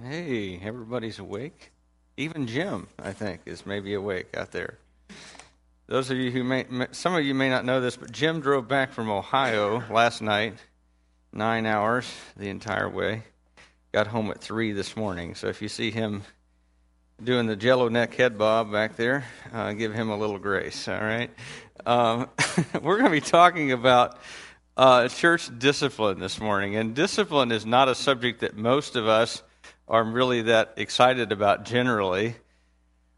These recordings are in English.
Hey, everybody's awake. Even Jim, I think, is maybe awake out there. Those of you who may, some of you may not know this, but Jim drove back from Ohio last night, nine hours the entire way. Got home at three this morning. So if you see him doing the jello neck head bob back there, uh, give him a little grace, all right? Um, we're going to be talking about uh, church discipline this morning. And discipline is not a subject that most of us are really that excited about generally.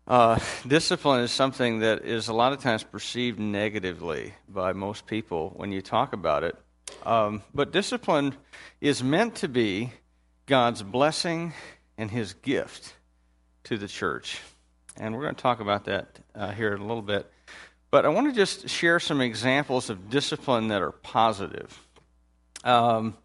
Uh, discipline is something that is a lot of times perceived negatively by most people when you talk about it. Um, but discipline is meant to be God's blessing and His gift to the church. And we're going to talk about that uh, here in a little bit. But I want to just share some examples of discipline that are positive. Um,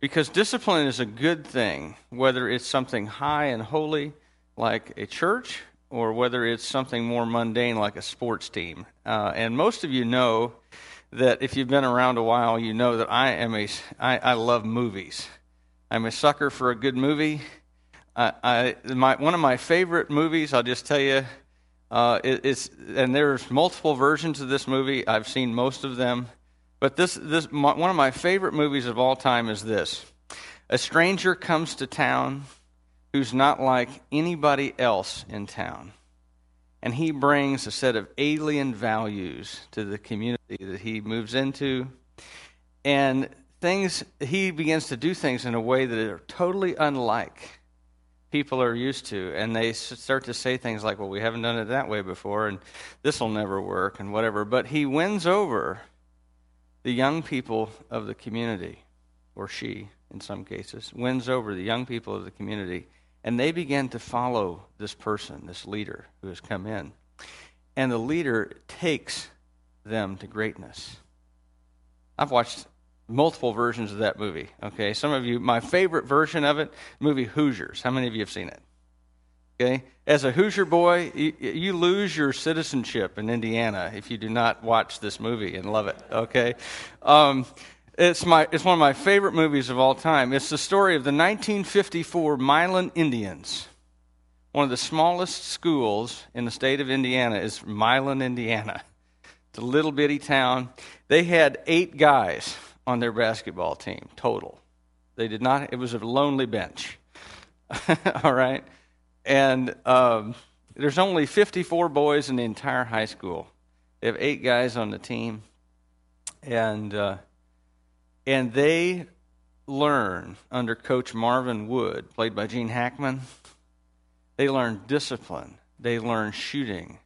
because discipline is a good thing, whether it's something high and holy like a church or whether it's something more mundane like a sports team. Uh, and most of you know that if you've been around a while, you know that I am a I, I love movies. I'm a sucker for a good movie. I, I my, one of my favorite movies. I'll just tell you, uh, it, it's and there's multiple versions of this movie. I've seen most of them. But this, this, my, one of my favorite movies of all time is this A stranger comes to town who's not like anybody else in town. And he brings a set of alien values to the community that he moves into. And things, he begins to do things in a way that are totally unlike people are used to. And they start to say things like, well, we haven't done it that way before, and this will never work, and whatever. But he wins over the young people of the community, or she in some cases, wins over the young people of the community, and they begin to follow this person, this leader who has come in. And the leader takes them to greatness. I've watched multiple versions of that movie. Okay, some of you, my favorite version of it, movie Hoosiers. How many of you have seen it? Okay, as a Hoosier boy, you, you, lose your citizenship in Indiana if you do not watch this movie and love it. Okay, um, it's my it's one of my favorite movies of all time. It's the story of the 1954 Milan Indians. One of the smallest schools in the state of Indiana is Milan, Indiana. It's a little bitty town. They had eight guys on their basketball team total. They did not. It was a lonely bench. all right and um, there's only 54 boys in the entire high school. They have eight guys on the team, and uh, and they learn under Coach Marvin Wood, played by Gene Hackman. They learn discipline. They learn shooting,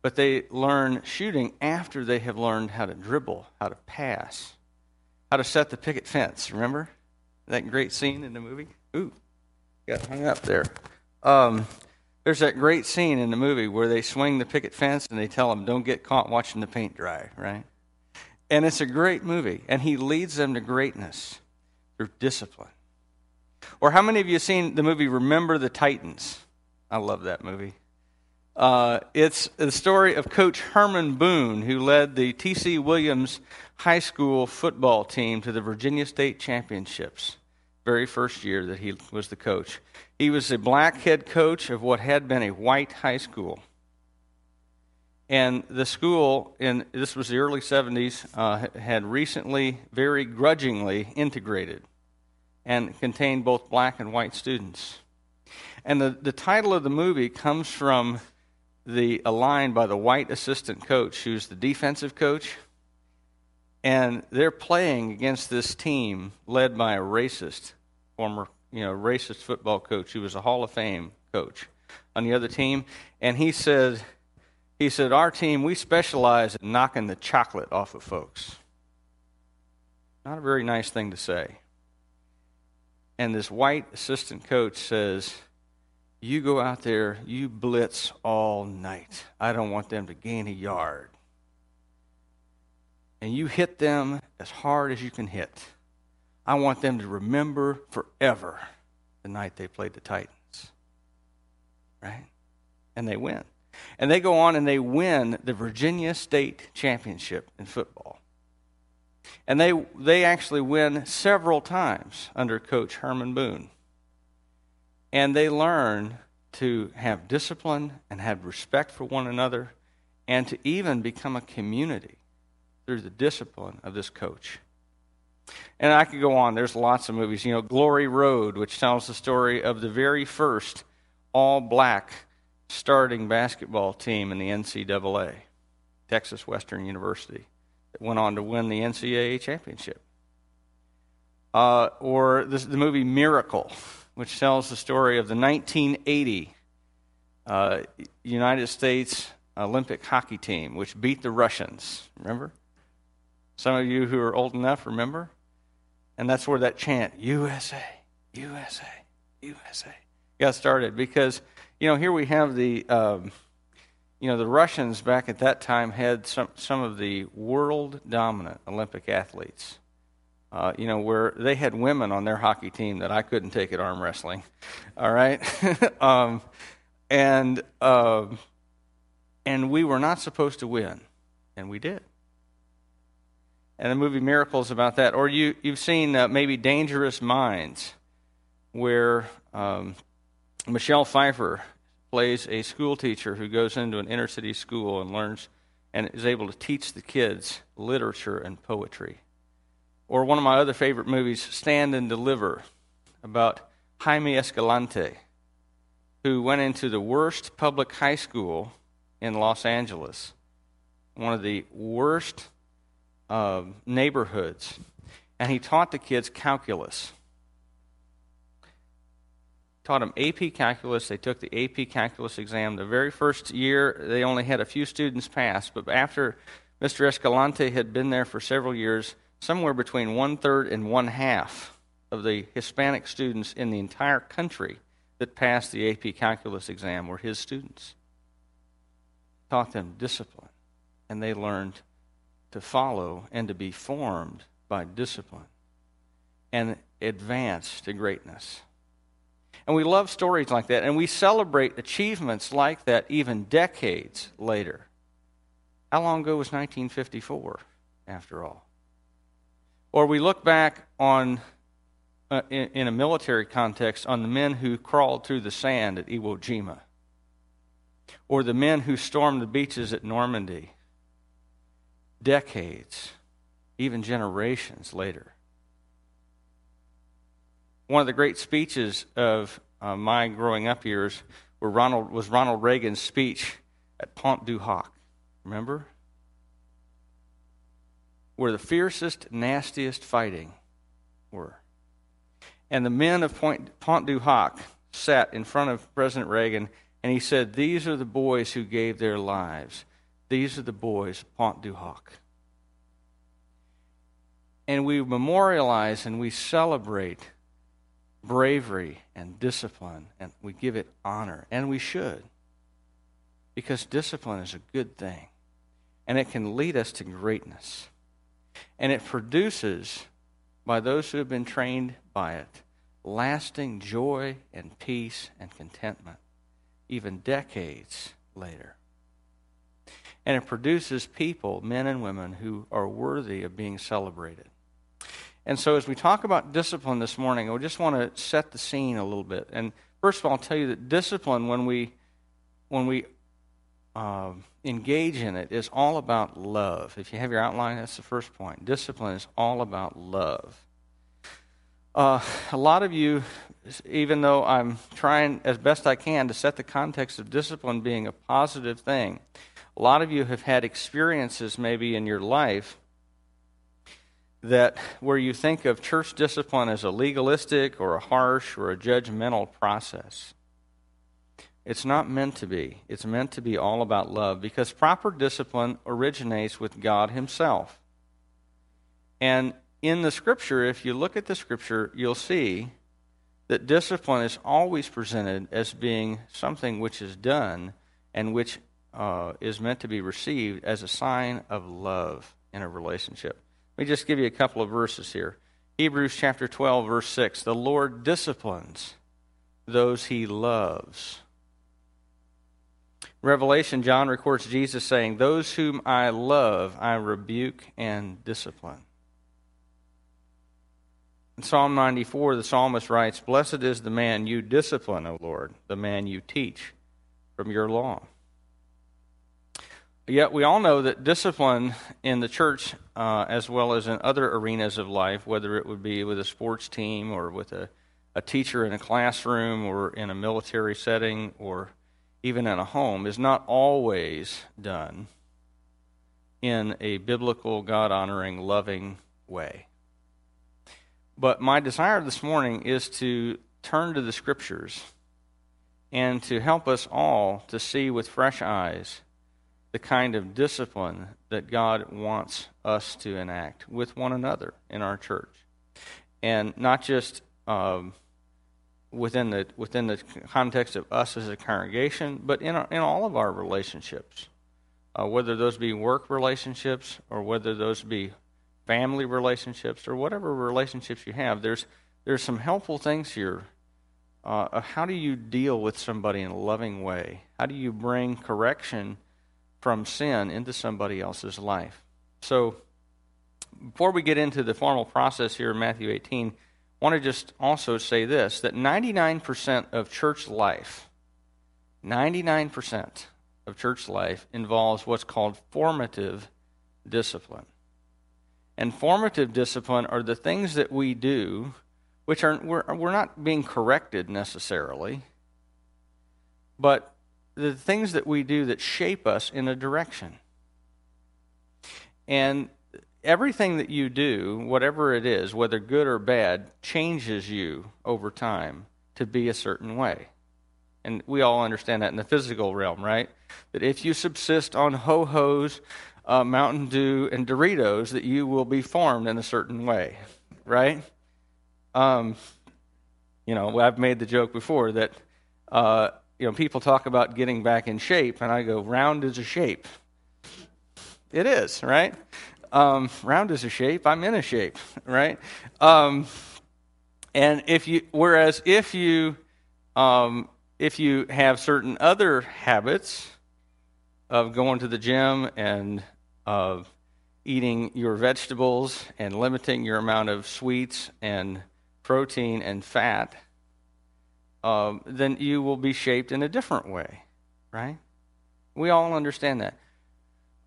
but they learn shooting after they have learned how to dribble, how to pass, how to set the picket fence. Remember that great scene in the movie? Ooh, got hung up there. Um, there's that great scene in the movie where they swing the picket fence and they tell them, don't get caught watching the paint dry, right? And it's a great movie, and he leads them to greatness through discipline. Or how many of you have seen the movie Remember the Titans? I love that movie. Uh, it's the story of Coach Herman Boone, who led the T.C. Williams High School football team to the Virginia State Championships very first year that he was the coach. He was a black head coach of what had been a white high school. And the school, in this was the early 70s, uh, had recently, very grudgingly integrated and contained both black and white students. And the, the title of the movie comes from the a line by the white assistant coach, who's the defensive coach and they're playing against this team led by a racist former you know racist football coach. Who was a hall of fame coach on the other team. And he said he said our team we specialize in knocking the chocolate off of folks. Not a very nice thing to say. And this white assistant coach says you go out there you blitz all night. I don't want them to gain a yard and you hit them as hard as you can hit. I want them to remember forever the night they played the Titans. Right? And they win. And they go on and they win the Virginia State Championship in football. And they, they actually win several times under Coach Herman Boone. And they learn to have discipline and have respect for one another and to even become a community through the discipline of this coach. And I could go on. There's lots of movies. You know, Glory Road, which tells the story of the very first all black starting basketball team in the NCAA, Texas Western University, that went on to win the NCAA championship. Uh, or this, the movie Miracle, which tells the story of the 1980 uh, United States Olympic hockey team, which beat the Russians. Remember? Some of you who are old enough remember? And that's where that chant, USA, USA, USA, got started. Because, you know, here we have the, um, you know, the Russians back at that time had some, some of the world dominant Olympic athletes. Uh, you know, where they had women on their hockey team that I couldn't take at arm wrestling. All right? um, and, uh, and we were not supposed to win, and we did and the movie Miracles about that. Or you, you've seen uh, maybe Dangerous Minds, where um, Michelle Pfeiffer plays a school teacher who goes into an inner city school and learns and is able to teach the kids literature and poetry. Or one of my other favorite movies, Stand and Deliver, about Jaime Escalante, who went into the worst public high school in Los Angeles, one of the worst uh, neighborhoods, and he taught the kids calculus. Taught them AP calculus. They took the AP calculus exam. The very first year, they only had a few students pass, but after Mr. Escalante had been there for several years, somewhere between one third and one half of the Hispanic students in the entire country that passed the AP calculus exam were his students. Taught them discipline, and they learned to follow and to be formed by discipline and advance to greatness. And we love stories like that, and we celebrate achievements like that even decades later. How long ago was 1954, after all? Or we look back on, uh, in, in, a military context, on the men who crawled through the sand at Iwo Jima, or the men who stormed the beaches at Normandy, decades, even generations later. One of the great speeches of uh, my growing up years were Ronald, was Ronald Reagan's speech at Pointe du Hoc. Remember? Where the fiercest, nastiest fighting were. And the men of Point, Pointe du Hoc sat in front of President Reagan and he said, These are the boys who gave their lives. These are the boys Pointe du Hoc. And we memorialize and we celebrate bravery and discipline, and we give it honor, and we should. Because discipline is a good thing, and it can lead us to greatness. And it produces, by those who have been trained by it, lasting joy and peace and contentment, even decades later. And it produces people, men and women, who are worthy of being celebrated. And so, as we talk about discipline this morning, I just want to set the scene a little bit. And first of all, I'll tell you that discipline, when we when we uh, engage in it, is all about love. If you have your outline, that's the first point. Discipline is all about love. Uh, a lot of you, even though I'm trying as best I can to set the context of discipline being a positive thing, a lot of you have had experiences maybe in your life that where you think of church discipline as a legalistic or a harsh or a judgmental process. It's not meant to be. It's meant to be all about love because proper discipline originates with God Himself. And in the scripture, if you look at the scripture, you'll see that discipline is always presented as being something which is done and which uh, is meant to be received as a sign of love in a relationship. Let me just give you a couple of verses here. Hebrews chapter 12, verse 6. The Lord disciplines those he loves. Revelation, John records Jesus saying, Those whom I love, I rebuke and discipline. in Psalm 94, the psalmist writes, Blessed is the man you discipline, O Lord, the man you teach from your law. Yet we all know that discipline in the church, uh, as well as in other arenas of life, whether it would be with a sports team or with a, a teacher in a classroom or in a military setting or even in a home, is not always done in a biblical, God honoring, loving way. But my desire this morning is to turn to the scriptures and to help us all to see with fresh eyes the kind of discipline that God wants us to enact with one another in our church. And not just um, within, the, within the context of us as a congregation, but in, our, in all of our relationships. Uh, whether those be work relationships or whether those be family relationships or whatever relationships you have, there's there's some helpful things here. Uh, how do you deal with somebody in a loving way? How do you bring correction from sin into somebody else's life? So, before we get into the formal process here in Matthew 18, I want to just also say this that 99% of church life, 99% of church life involves what's called formative discipline. And formative discipline are the things that we do, which are, we're, we're not being corrected necessarily, but the things that we do that shape us in a direction. And everything that you do, whatever it is, whether good or bad, changes you over time to be a certain way. And we all understand that in the physical realm, right? That if you subsist on ho hos uh, Mountain Dew and Doritos that you will be formed in a certain way, right? Um, you know, I've made the joke before that uh, you know people talk about getting back in shape, and I go, round is a shape. It is, right? Um, round is a shape. I'm in a shape, right? Um, and if you, whereas if you, um, if you have certain other habits of going to the gym and of eating your vegetables and limiting your amount of sweets and protein and fat, um, then you will be shaped in a different way, right? We all understand that.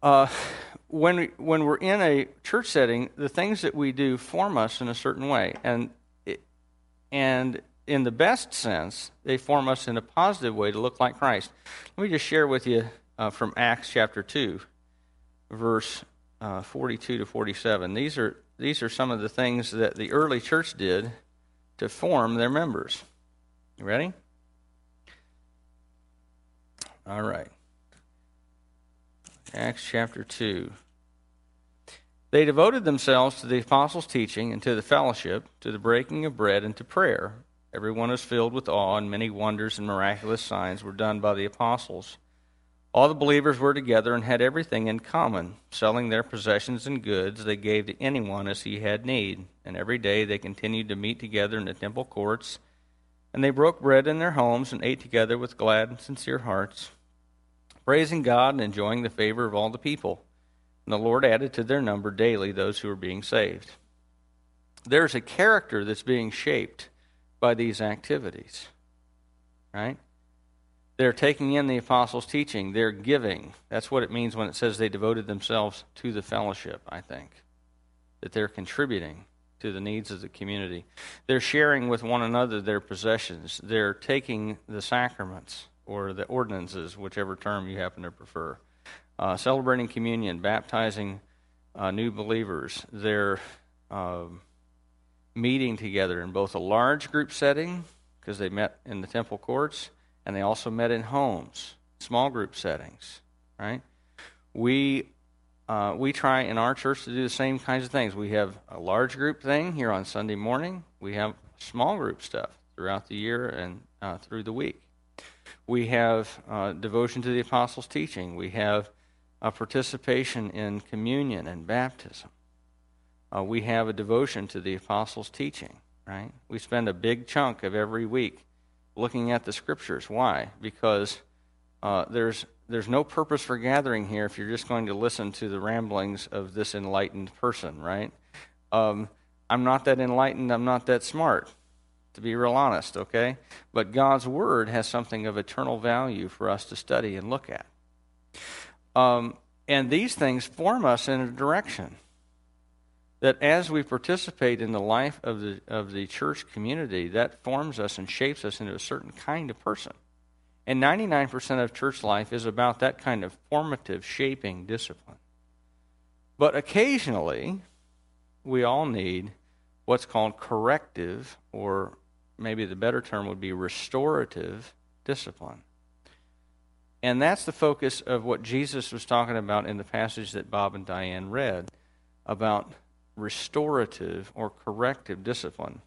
Uh, when we, when we're in a church setting, the things that we do form us in a certain way, and it, and in the best sense, they form us in a positive way to look like Christ. Let me just share with you uh, from Acts chapter two verse uh, 42 to 47. These are, these are some of the things that the early church did to form their members. You ready? All right. Acts chapter 2. They devoted themselves to the apostles' teaching and to the fellowship, to the breaking of bread and to prayer. Everyone was filled with awe, and many wonders and miraculous signs were done by the apostles. All the believers were together and had everything in common. Selling their possessions and goods, they gave to anyone as he had need. And every day they continued to meet together in the temple courts. And they broke bread in their homes and ate together with glad and sincere hearts, praising God and enjoying the favor of all the people. And the Lord added to their number daily those who were being saved. There's a character that's being shaped by these activities, right? They're taking in the apostles' teaching. They're giving. That's what it means when it says they devoted themselves to the fellowship, I think. That they're contributing to the needs of the community. They're sharing with one another their possessions. They're taking the sacraments or the ordinances, whichever term you happen to prefer. Uh, celebrating communion, baptizing uh, new believers. They're uh, meeting together in both a large group setting, because they met in the temple courts, and they also met in homes, small group settings, right? We uh, we try in our church to do the same kinds of things. We have a large group thing here on Sunday morning. We have small group stuff throughout the year and uh, through the week. We have uh, devotion to the apostles' teaching. We have a participation in communion and baptism. Uh, we have a devotion to the apostles' teaching. Right? We spend a big chunk of every week looking at the scriptures. Why? Because uh, there's there's no purpose for gathering here if you're just going to listen to the ramblings of this enlightened person, right? Um, I'm not that enlightened, I'm not that smart, to be real honest, okay? But God's Word has something of eternal value for us to study and look at. Um, and these things form us in a direction that as we participate in the life of the, of the church community, that forms us and shapes us into a certain kind of person. And 99% of church life is about that kind of formative, shaping discipline. But occasionally, we all need what's called corrective, or maybe the better term would be restorative discipline. And that's the focus of what Jesus was talking about in the passage that Bob and Diane read about restorative or corrective discipline.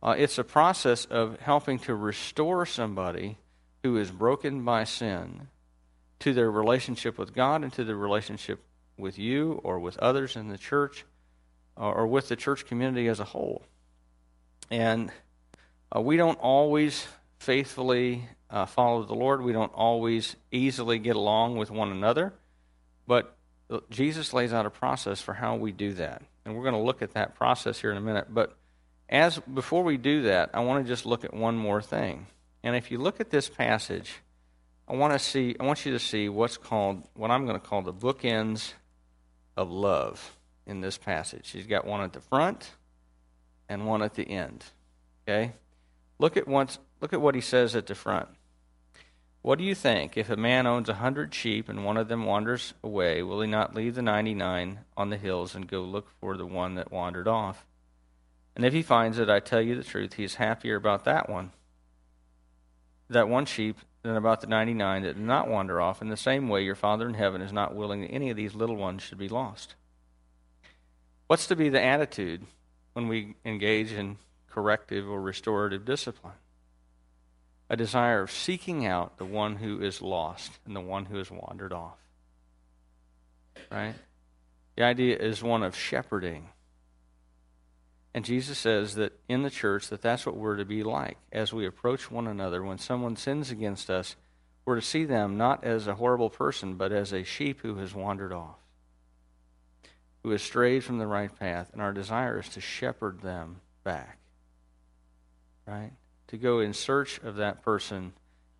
Uh, it's a process of helping to restore somebody who is broken by sin to their relationship with God and to their relationship with you or with others in the church uh, or with the church community as a whole. And uh, we don't always faithfully uh, follow the Lord. We don't always easily get along with one another. But Jesus lays out a process for how we do that. And we're going to look at that process here in a minute. But as before we do that, I want to just look at one more thing. And if you look at this passage, I want to see I want you to see what's called what I'm going to call the bookends of love in this passage. He's got one at the front and one at the end. Okay? Look at once look at what he says at the front. What do you think? If a man owns a hundred sheep and one of them wanders away, will he not leave the ninety nine on the hills and go look for the one that wandered off? And if he finds it, I tell you the truth, he is happier about that one, that one sheep, than about the ninety nine that did not wander off. In the same way, your Father in heaven is not willing that any of these little ones should be lost. What's to be the attitude when we engage in corrective or restorative discipline? a desire of seeking out the one who is lost and the one who has wandered off. Right? The idea is one of shepherding. And Jesus says that in the church that that's what we're to be like as we approach one another when someone sins against us, we're to see them not as a horrible person but as a sheep who has wandered off. Who has strayed from the right path and our desire is to shepherd them back. Right? to go in search of that person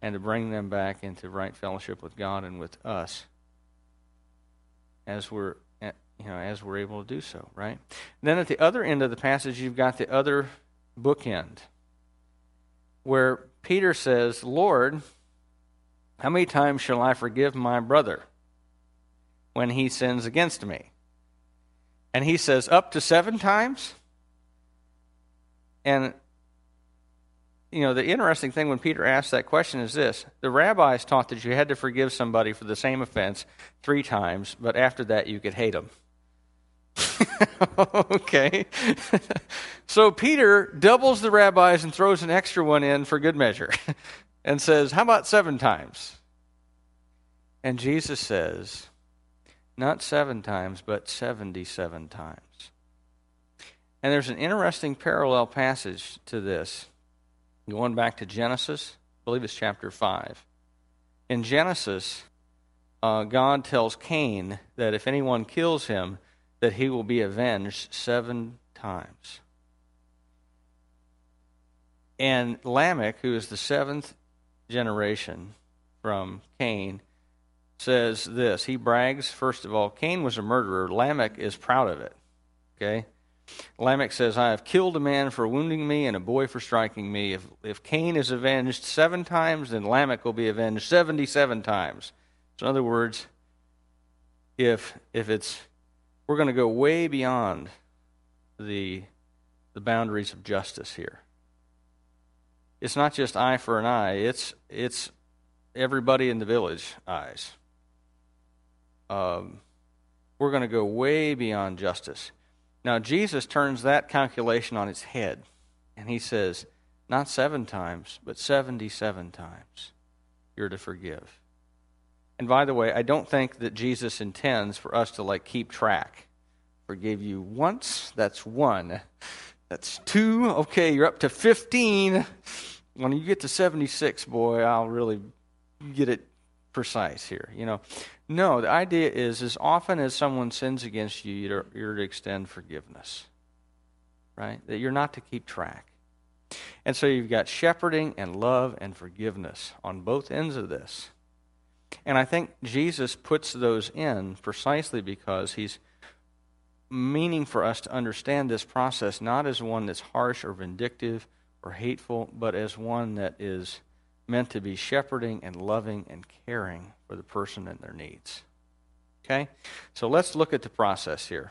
and to bring them back into right fellowship with God and with us as we're you know as we're able to do so right? Then at the other end of the passage you've got the other bookend where peter says lord how many times shall i forgive my brother when he sins against me? And he says up to seven times? And you know, the interesting thing when Peter asked that question is this. The rabbis taught that you had to forgive somebody for the same offense three times, but after that you could hate them. okay. so Peter doubles the rabbis and throws an extra one in for good measure and says, How about seven times? And Jesus says, Not seven times, but 77 times. And there's an interesting parallel passage to this Going back to Genesis, I believe it's chapter 5. In Genesis, uh, God tells Cain that if anyone kills him, that he will be avenged seven times. And Lamech, who is the seventh generation from Cain, says this. He brags, first of all, Cain was a murderer. Lamech is proud of it. Okay? Lamech says, I have killed a man for wounding me and a boy for striking me. If, if Cain is avenged seven times, then Lamech will be avenged 77 times. So, in other words, if, if it's, we're going to go way beyond the, the boundaries of justice here. It's not just eye for an eye, it's, it's everybody in the village eyes. Um, we're going to go way beyond justice. Now, Jesus turns that calculation on its head, and he says, not seven times, but 77 times you're to forgive. And by the way, I don't think that Jesus intends for us to like keep track. Forgive you once, that's one. That's two. Okay, you're up to 15. When you get to 76, boy, I'll really get it precise here. You know, no, the idea is as often as someone sins against you, you're, you're to extend forgiveness. right? That you're not to keep track. And so you've got shepherding and love and forgiveness on both ends of this. And I think Jesus puts those in precisely because he's meaning for us to understand this process not as one that's harsh or vindictive or hateful, but as one that is meant to be shepherding and loving and caring for the person and their needs. Okay? So let's look at the process here.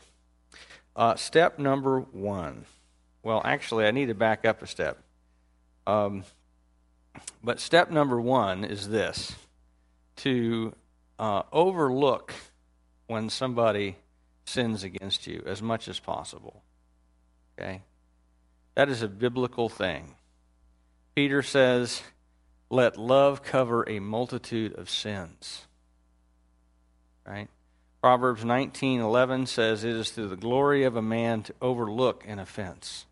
Uh, step number one. Well, actually, I need to back up a step. Um, but step number one is this to uh, overlook when somebody sins against you as much as possible. Okay? That is a biblical thing. Peter says, Let love cover a multitude of sins. Right? Proverbs 19:11 says it is to the glory of a man to overlook an offense.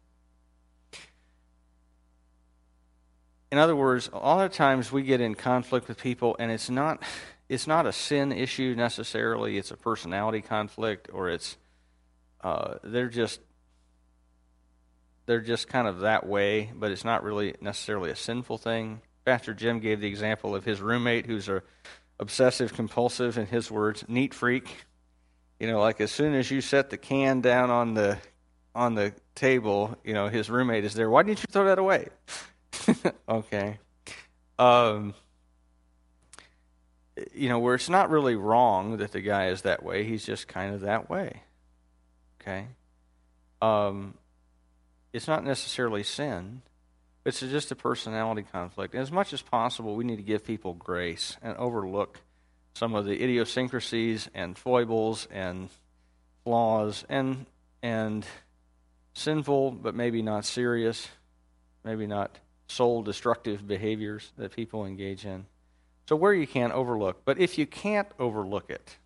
In other words, a lot of times we get in conflict with people and it's not it's not a sin issue necessarily, it's a personality conflict or it's uh, they're just they're just kind of that way, but it's not really necessarily a sinful thing. Pastor Jim gave the example of his roommate who's a obsessive compulsive in his words, neat freak. You know, like as soon as you set the can down on the on the table, you know, his roommate is there. Why didn't you throw that away? okay. Um, you know, where it's not really wrong that the guy is that way, he's just kind of that way. Okay? Um, it's not necessarily sin, it's just a personality conflict. And as much as possible, we need to give people grace and overlook some of the idiosyncrasies and foibles and flaws and and sinful but maybe not serious, maybe not soul destructive behaviors that people engage in. So where you can overlook, but if you can't overlook it,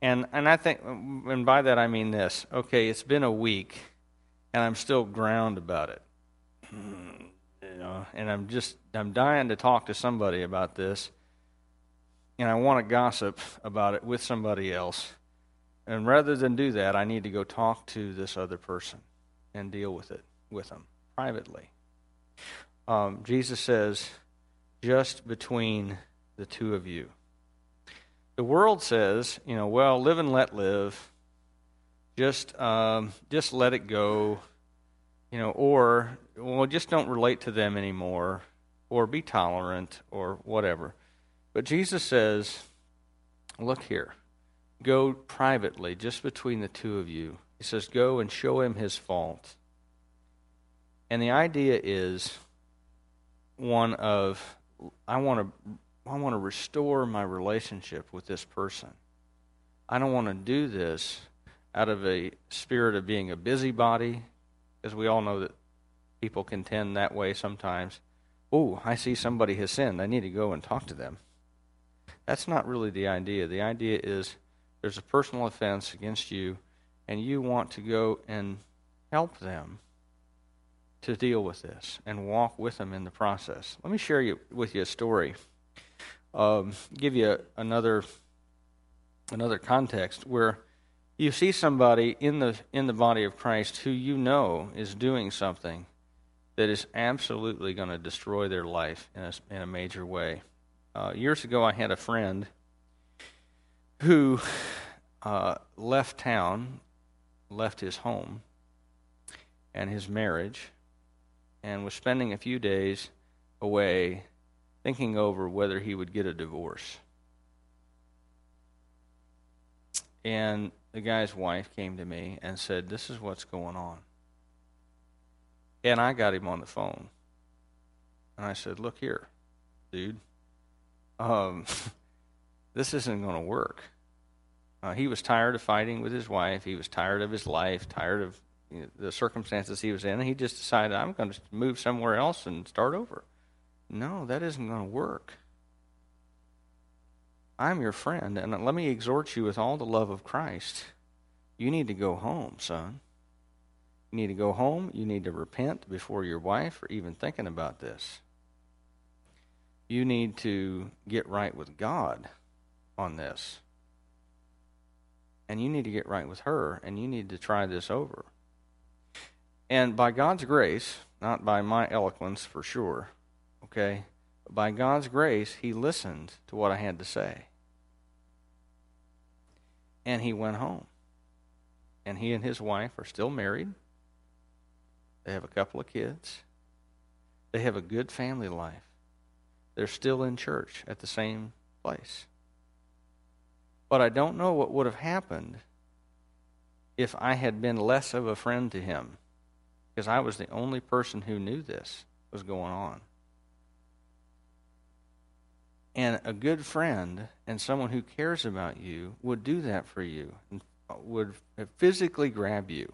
and and I think, and by that I mean this. Okay, it's been a week, and I'm still ground about it. You know, and I'm just I'm dying to talk to somebody about this, and I want to gossip about it with somebody else. And rather than do that, I need to go talk to this other person and deal with it with them privately. Um, Jesus says, just between the two of you. The world says, you know, well, live and let live. Just, um, just let it go, you know, or well, just don't relate to them anymore, or be tolerant, or whatever. But Jesus says, look here, go privately, just between the two of you. He says, go and show him his fault. And the idea is one of I want to I want to restore my relationship with this person. I don't want to do this out of a spirit of being a busybody, because we all know that people can tend that way sometimes. Oh, I see somebody has sinned. I need to go and talk to them. That's not really the idea. The idea is there's a personal offense against you, and you want to go and help them to deal with this and walk with them in the process. Let me share you, with you a story. Um, give you another another context where you see somebody in the in the body of Christ who you know is doing something that is absolutely going to destroy their life in a, in a major way. Uh, years ago, I had a friend who uh, left town, left his home and his marriage, and was spending a few days away thinking over whether he would get a divorce. And the guy's wife came to me and said, This is what's going on. And I got him on the phone. And I said, Look here, dude. Um, this isn't going to work. Uh, he was tired of fighting with his wife. He was tired of his life, tired of you know, the circumstances he was in, he just decided, I'm going to move somewhere else and start over. No, that isn't going to work. I'm your friend, and let me exhort you with all the love of Christ. You need to go home, son. You need to go home. You need to repent before your wife or even thinking about this. You need to get right with God on this. And you need to get right with her, and you need to try this over. And by God's grace, not by my eloquence for sure, okay, but by God's grace, he listened to what I had to say. And he went home. And he and his wife are still married. They have a couple of kids. They have a good family life. They're still in church at the same place. But I don't know what would have happened if I had been less of a friend to him, because I was the only person who knew this was going on. And a good friend and someone who cares about you would do that for you, would physically grab you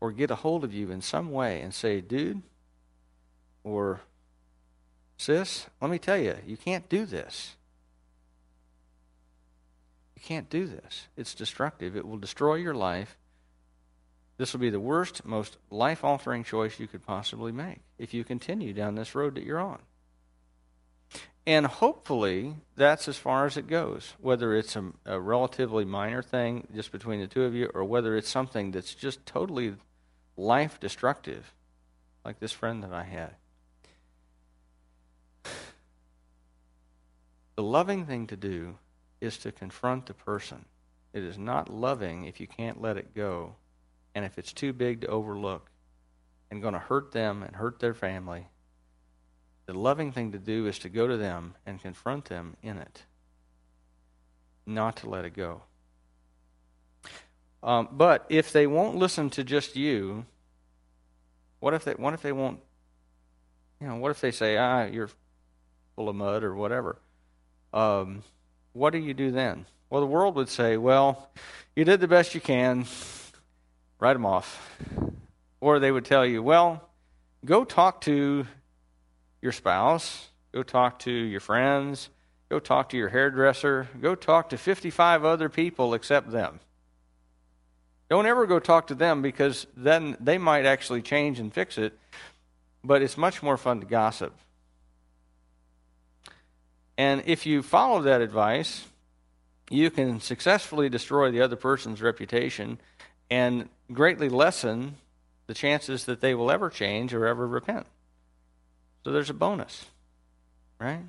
or get a hold of you in some way and say, dude, or sis, let me tell you, you can't do this. You can't do this. It's destructive. It will destroy your life. This will be the worst, most life altering choice you could possibly make if you continue down this road that you're on. And hopefully, that's as far as it goes, whether it's a, a, relatively minor thing just between the two of you, or whether it's something that's just totally life destructive, like this friend that I had. The loving thing to do is to confront the person. It is not loving if you can't let it go and if it's too big to overlook and going to hurt them and hurt their family. The loving thing to do is to go to them and confront them in it, not to let it go. Um, but if they won't listen to just you, what if they what if they won't you know, what if they say, ah, you're full of mud or whatever? um, what do you do then? Well, the world would say, well, you did the best you can, write them off. Or they would tell you, well, go talk to your spouse, go talk to your friends, go talk to your hairdresser, go talk to 55 other people except them. Don't ever go talk to them because then they might actually change and fix it, but it's much more fun to gossip. And if you follow that advice, you can successfully destroy the other person's reputation and greatly lessen the chances that they will ever change or ever repent. So there's a bonus, right?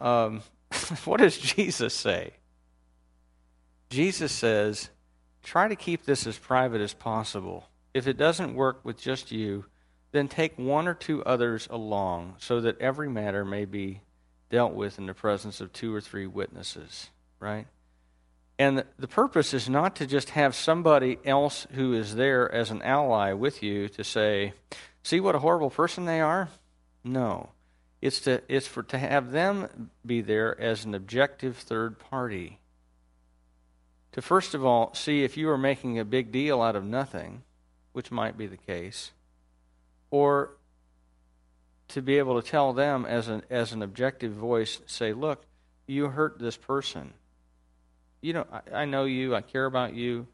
Um, what does Jesus say? Jesus says, try to keep this as private as possible. If it doesn't work with just you, then take one or two others along so that every matter may be dealt with in the presence of two or three witnesses, right? And the purpose is not to just have somebody else who is there as an ally with you to say, see what a horrible person they are? No. It's to it's for to have them be there as an objective third party. To first of all see if you are making a big deal out of nothing, which might be the case, or to be able to tell them as an as an objective voice, say, look, you hurt this person. You know, I, I know you. I care about you.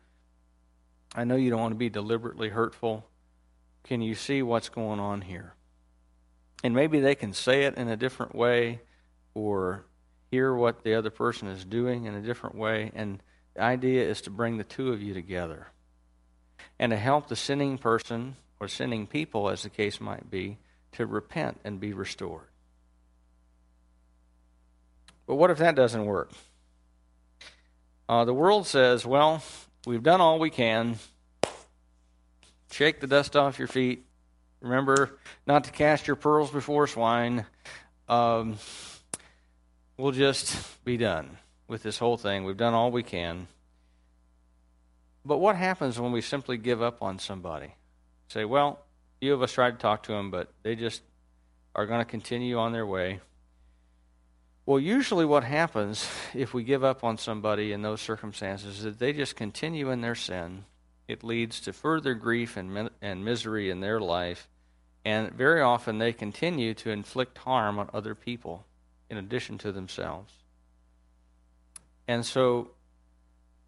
I know you don't want to be deliberately hurtful. Can you see what's going on here? And maybe they can say it in a different way or hear what the other person is doing in a different way. And the idea is to bring the two of you together and to help the sinning person or sinning people, as the case might be, to repent and be restored. But what if that doesn't work? Uh, the world says, well, we've done all we can. Shake the dust off your feet. Remember not to cast your pearls before swine. Um, we'll just be done with this whole thing. We've done all we can. But what happens when we simply give up on somebody? Say, well, few of us tried to talk to them, but they just are going to continue on their way. Well, usually what happens if we give up on somebody in those circumstances is that they just continue in their sin. It leads to further grief and, and misery in their life. And very often they continue to inflict harm on other people in addition to themselves. And so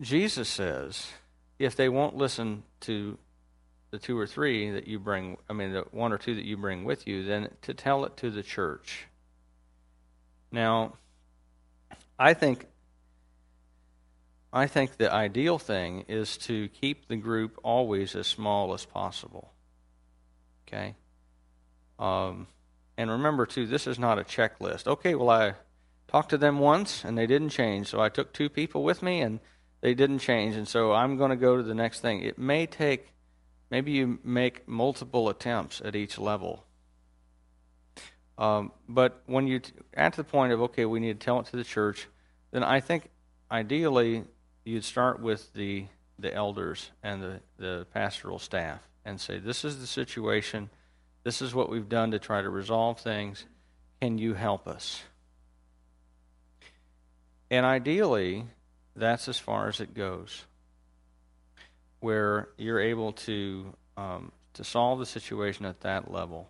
Jesus says if they won't listen to the two or three that you bring, I mean, the one or two that you bring with you, then to tell it to the church. Now, I think I think the ideal thing is to keep the group always as small as possible. Okay? Um, and remember, too, this is not a checklist. Okay, well, I talked to them once and they didn't change, so I took two people with me and they didn't change, and so I'm going to go to the next thing. It may take, maybe you make multiple attempts at each level. Um, but when you at the point of okay, we need to tell it to the church, then I think ideally you'd start with the the elders and the, the pastoral staff and say, This is the situation, this is what we've done to try to resolve things. Can you help us? And ideally, that's as far as it goes, where you're able to um, to solve the situation at that level.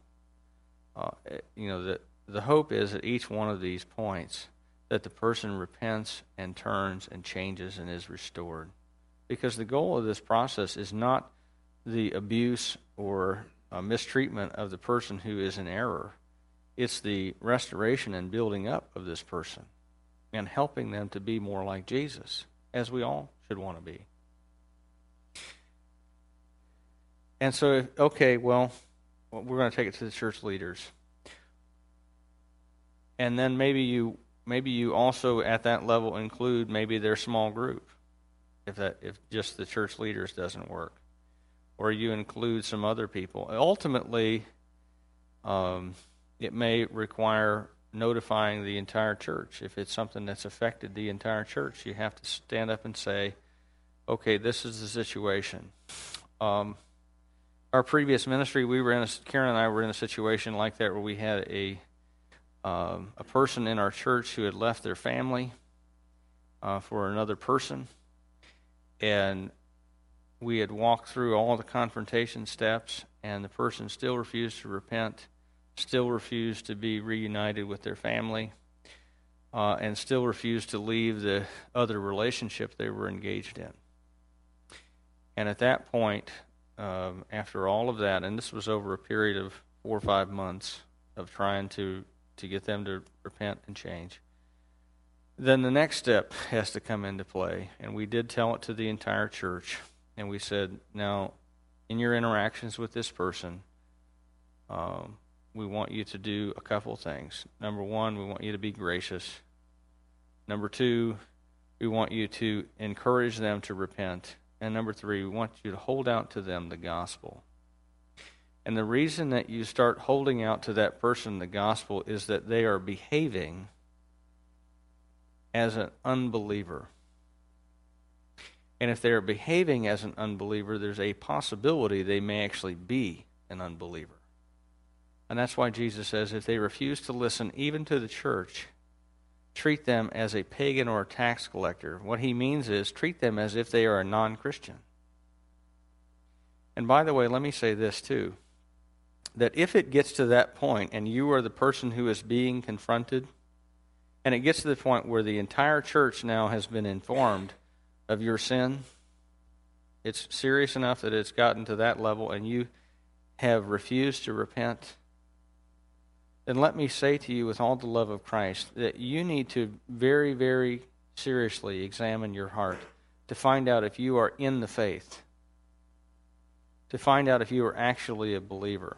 Uh, you know, the the hope is at each one of these points that the person repents and turns and changes and is restored. Because the goal of this process is not the abuse or uh, mistreatment of the person who is in error, it's the restoration and building up of this person and helping them to be more like Jesus, as we all should want to be. And so, okay, well, we're going to take it to the church leaders. And then maybe you maybe you also at that level include maybe their small group if that if just the church leaders doesn't work. Or you include some other people. Ultimately um, it may require notifying the entire church. If it's something that's affected the entire church you have to stand up and say okay this is the situation. Um, our previous ministry we were in a, karen and i were in a situation like that where we had a um, a person in our church who had left their family uh, for another person. And we had walked through all the confrontation steps, and the person still refused to repent, still refused to be reunited with their family, uh, and still refused to leave the other relationship they were engaged in. And at that point, um, after all of that, and this was over a period of four or five months of trying to to get them to repent and change. Then the next step has to come into play. And we did tell it to the entire church. And we said, now, in your interactions with this person, um, we want you to do a couple things. Number one, we want you to be gracious. Number two, we want you to encourage them to repent. And number three, we want you to hold out to them the gospel. And the reason that you start holding out to that person the gospel is that they are behaving as an unbeliever. And if they are behaving as an unbeliever, there's a possibility they may actually be an unbeliever. And that's why Jesus says if they refuse to listen even to the church, treat them as a pagan or a tax collector. What he means is treat them as if they are a non Christian. And by the way, let me say this too that if it gets to that point and you are the person who is being confronted, and it gets to the point where the entire church now has been informed of your sin, it's serious enough that it's gotten to that level and you have refused to repent, then let me say to you with all the love of Christ that you need to very, very seriously examine your heart to find out if you are in the faith, to find out if you are actually a believer.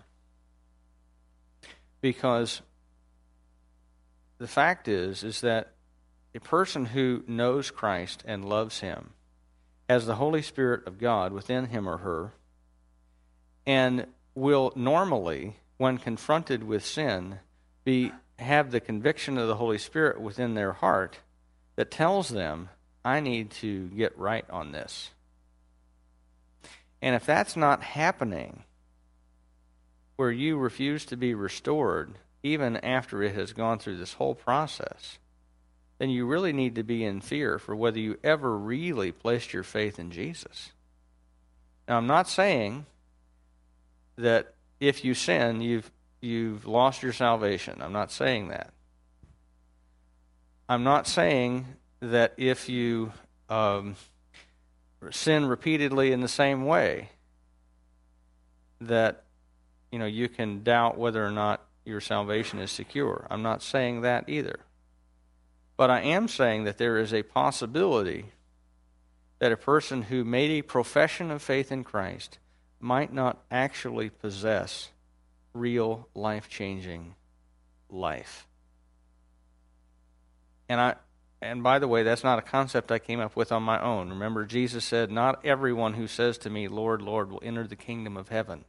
Because the fact is is that a person who knows Christ and loves him has the Holy Spirit of God within him or her and will normally when confronted with sin be have the conviction of the Holy Spirit within their heart that tells them I need to get right on this. And if that's not happening, where you refuse to be restored even after it has gone through this whole process, then you really need to be in fear for whether you ever really placed your faith in Jesus. Now, I'm not saying that if you sin, you've, you've lost your salvation. I'm not saying that. I'm not saying that if you um, sin repeatedly in the same way, that you know, you can doubt whether or not your salvation is secure. I'm not saying that either. But I am saying that there is a possibility that a person who made a profession of faith in Christ might not actually possess real life changing life. And I and by the way, that's not a concept I came up with on my own. Remember, Jesus said, Not everyone who says to me, Lord, Lord, will enter the kingdom of heaven.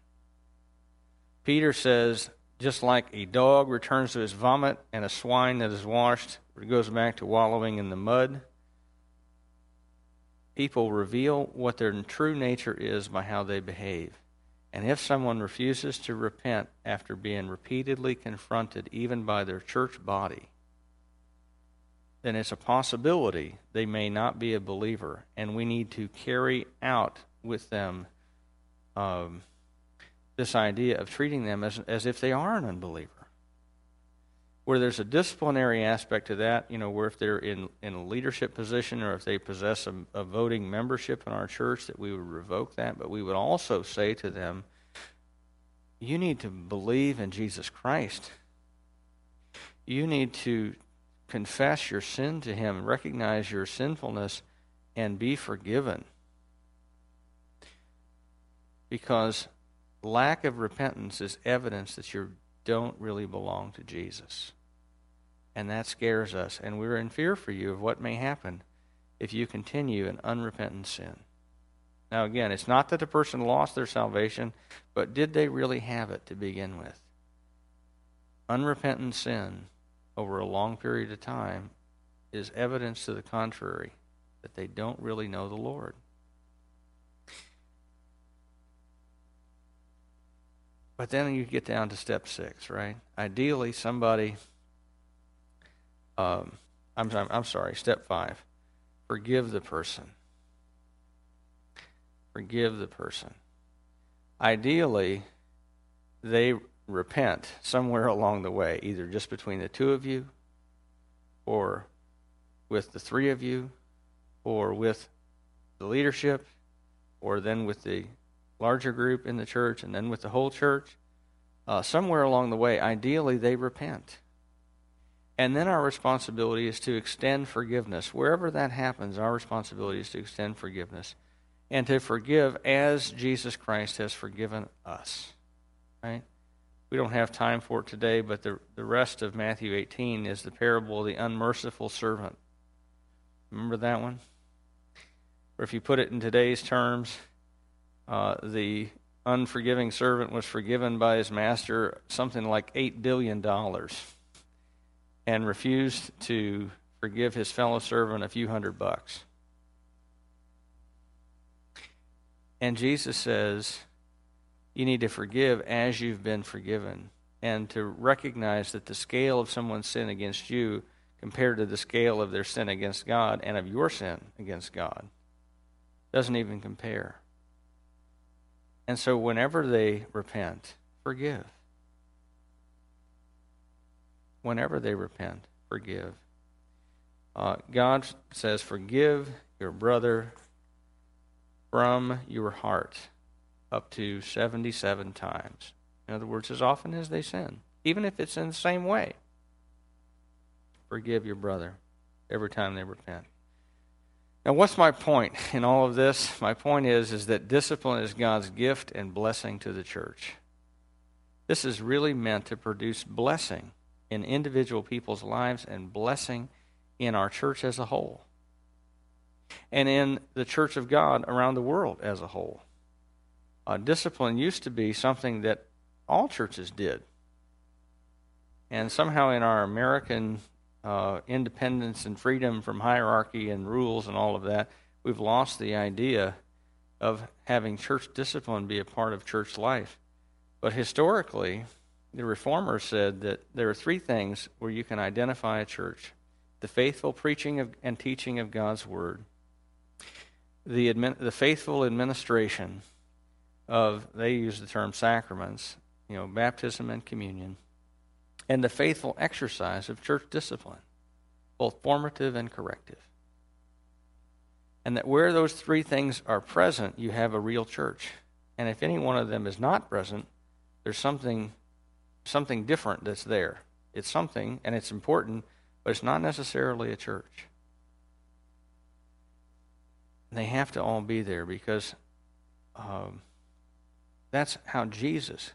Peter says, just like a dog returns to his vomit and a swine that is washed goes back to wallowing in the mud, people reveal what their true nature is by how they behave. And if someone refuses to repent after being repeatedly confronted, even by their church body, then it's a possibility they may not be a believer. And we need to carry out with them um, this idea of treating them as, as if they are an unbeliever. Where there's a disciplinary aspect to that, you know, where if they're in, in a leadership position or if they possess a, a voting membership in our church, that we would revoke that. But we would also say to them, you need to believe in Jesus Christ. You need to confess your sin to Him, recognize your sinfulness, and be forgiven. Because lack of repentance is evidence that you don't really belong to Jesus. And that scares us. And we're in fear for you of what may happen if you continue in unrepentant sin. Now, again, it's not that the person lost their salvation, but did they really have it to begin with? Unrepentant sin over a long period of time is evidence to the contrary that they don't really know the Lord. But then you get down to step six, right? Ideally, somebody, um, I'm, I'm sorry, step five, forgive the person. Forgive the person. Ideally, they repent somewhere along the way, either just between the two of you, or with the three of you, or with the leadership, or then with the larger group in the church, and then with the whole church. Uh, somewhere along the way, ideally, they repent. And then our responsibility is to extend forgiveness. Wherever that happens, our responsibility is to extend forgiveness and to forgive as Jesus Christ has forgiven us. Right? We don't have time for it today, but the, the rest of Matthew 18 is the parable of the unmerciful servant. Remember that one? Or if you put it in today's terms, uh, the unforgiving servant was forgiven by his master something like $8 billion and refused to forgive his fellow servant a few hundred bucks. And Jesus says, you need to forgive as you've been forgiven and to recognize that the scale of someone's sin against you compared to the scale of their sin against God and of your sin against God doesn't even compare. And so whenever they repent, forgive. Whenever they repent, forgive. Uh, God says, Forgive your brother from your heart up to 77 times. In other words, as often as they sin, even if it's in the same way. Forgive your brother every time they repent. Now, what's my point in all of this? My point is, is that discipline is God's gift and blessing to the church. This is really meant to produce blessing in individual people's lives and blessing in our church as a whole and in the church of God around the world as a whole. Uh, discipline used to be something that all churches did. And somehow in our American uh, independence and freedom from hierarchy and rules and all of that, we've lost the idea of having church discipline be a part of church life. But historically, the reformers said that there are three things where you can identify a church the faithful preaching of, and teaching of God's word, the, admin, the faithful administration of, they use the term sacraments, you know, baptism and communion, and the faithful exercise of church discipline, both formative and corrective. And that where those three things are present, you have a real church. And if any one of them is not present, there's something something different that's there. It's something and it's important, but it's not necessarily a church. They have to all be there because um, that's how Jesus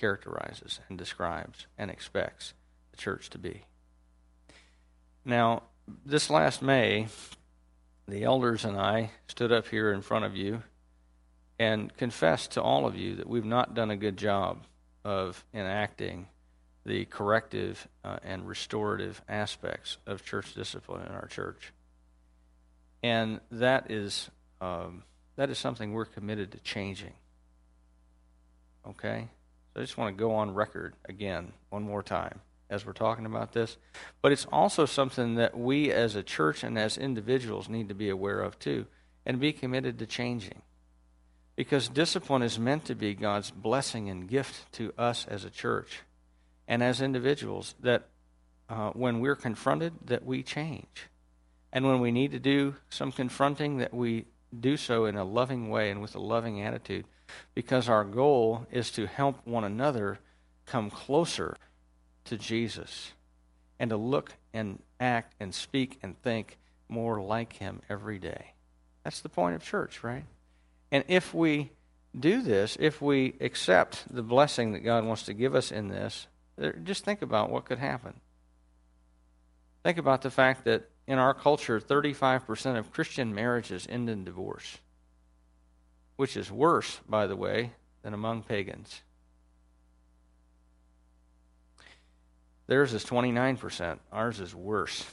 characterizes and describes and expects the church to be. Now, this last May, the elders and I stood up here in front of you and confessed to all of you that we've not done a good job of enacting the corrective uh, and restorative aspects of church discipline in our church. And that is um, that is something we're committed to changing. Okay? So I just want to go on record again, one more time, as we're talking about this. But it's also something that we as a church and as individuals need to be aware of too, and be committed to changing. Because discipline is meant to be God's blessing and gift to us as a church and as individuals that uh, when we're confronted that we change and when we need to do some confronting that we do so in a loving way and with a loving attitude because our goal is to help one another come closer to Jesus and to look and act and speak and think more like him every day. That's the point of church, right? And if we do this, if we accept the blessing that God wants to give us in this, just think about what could happen. Think about the fact that in our culture, 35% of Christian marriages end in divorce which is worse, by the way, than among pagans. Theirs is 29%, ours is worse.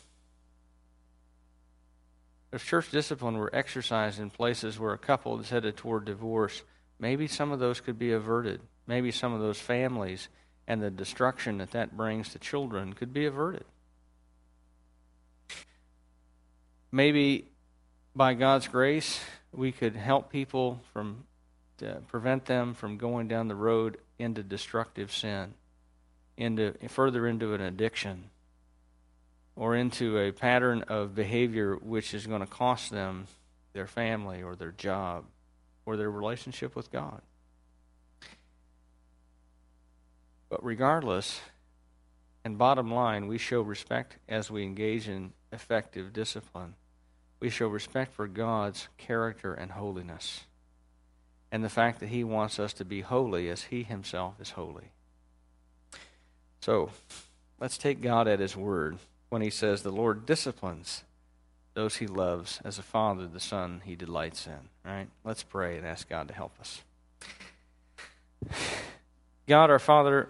If church discipline were exercised in places where a couple is headed toward divorce, maybe some of those could be averted. Maybe some of those families and the destruction that that brings to children could be averted. Maybe by God's grace, we could help people from prevent them from going down the road into destructive sin, into further into an addiction, or into a pattern of behavior which is going to cost them their family or their job or their relationship with God. But regardless, and bottom line, we show respect as we engage in effective discipline we show respect for God's character and holiness and the fact that He wants us to be holy as He Himself is holy. So, let's take God at His word when He says, The Lord disciplines those He loves as a father the Son He delights in. Right? Let's pray and ask God to help us. God, our Father,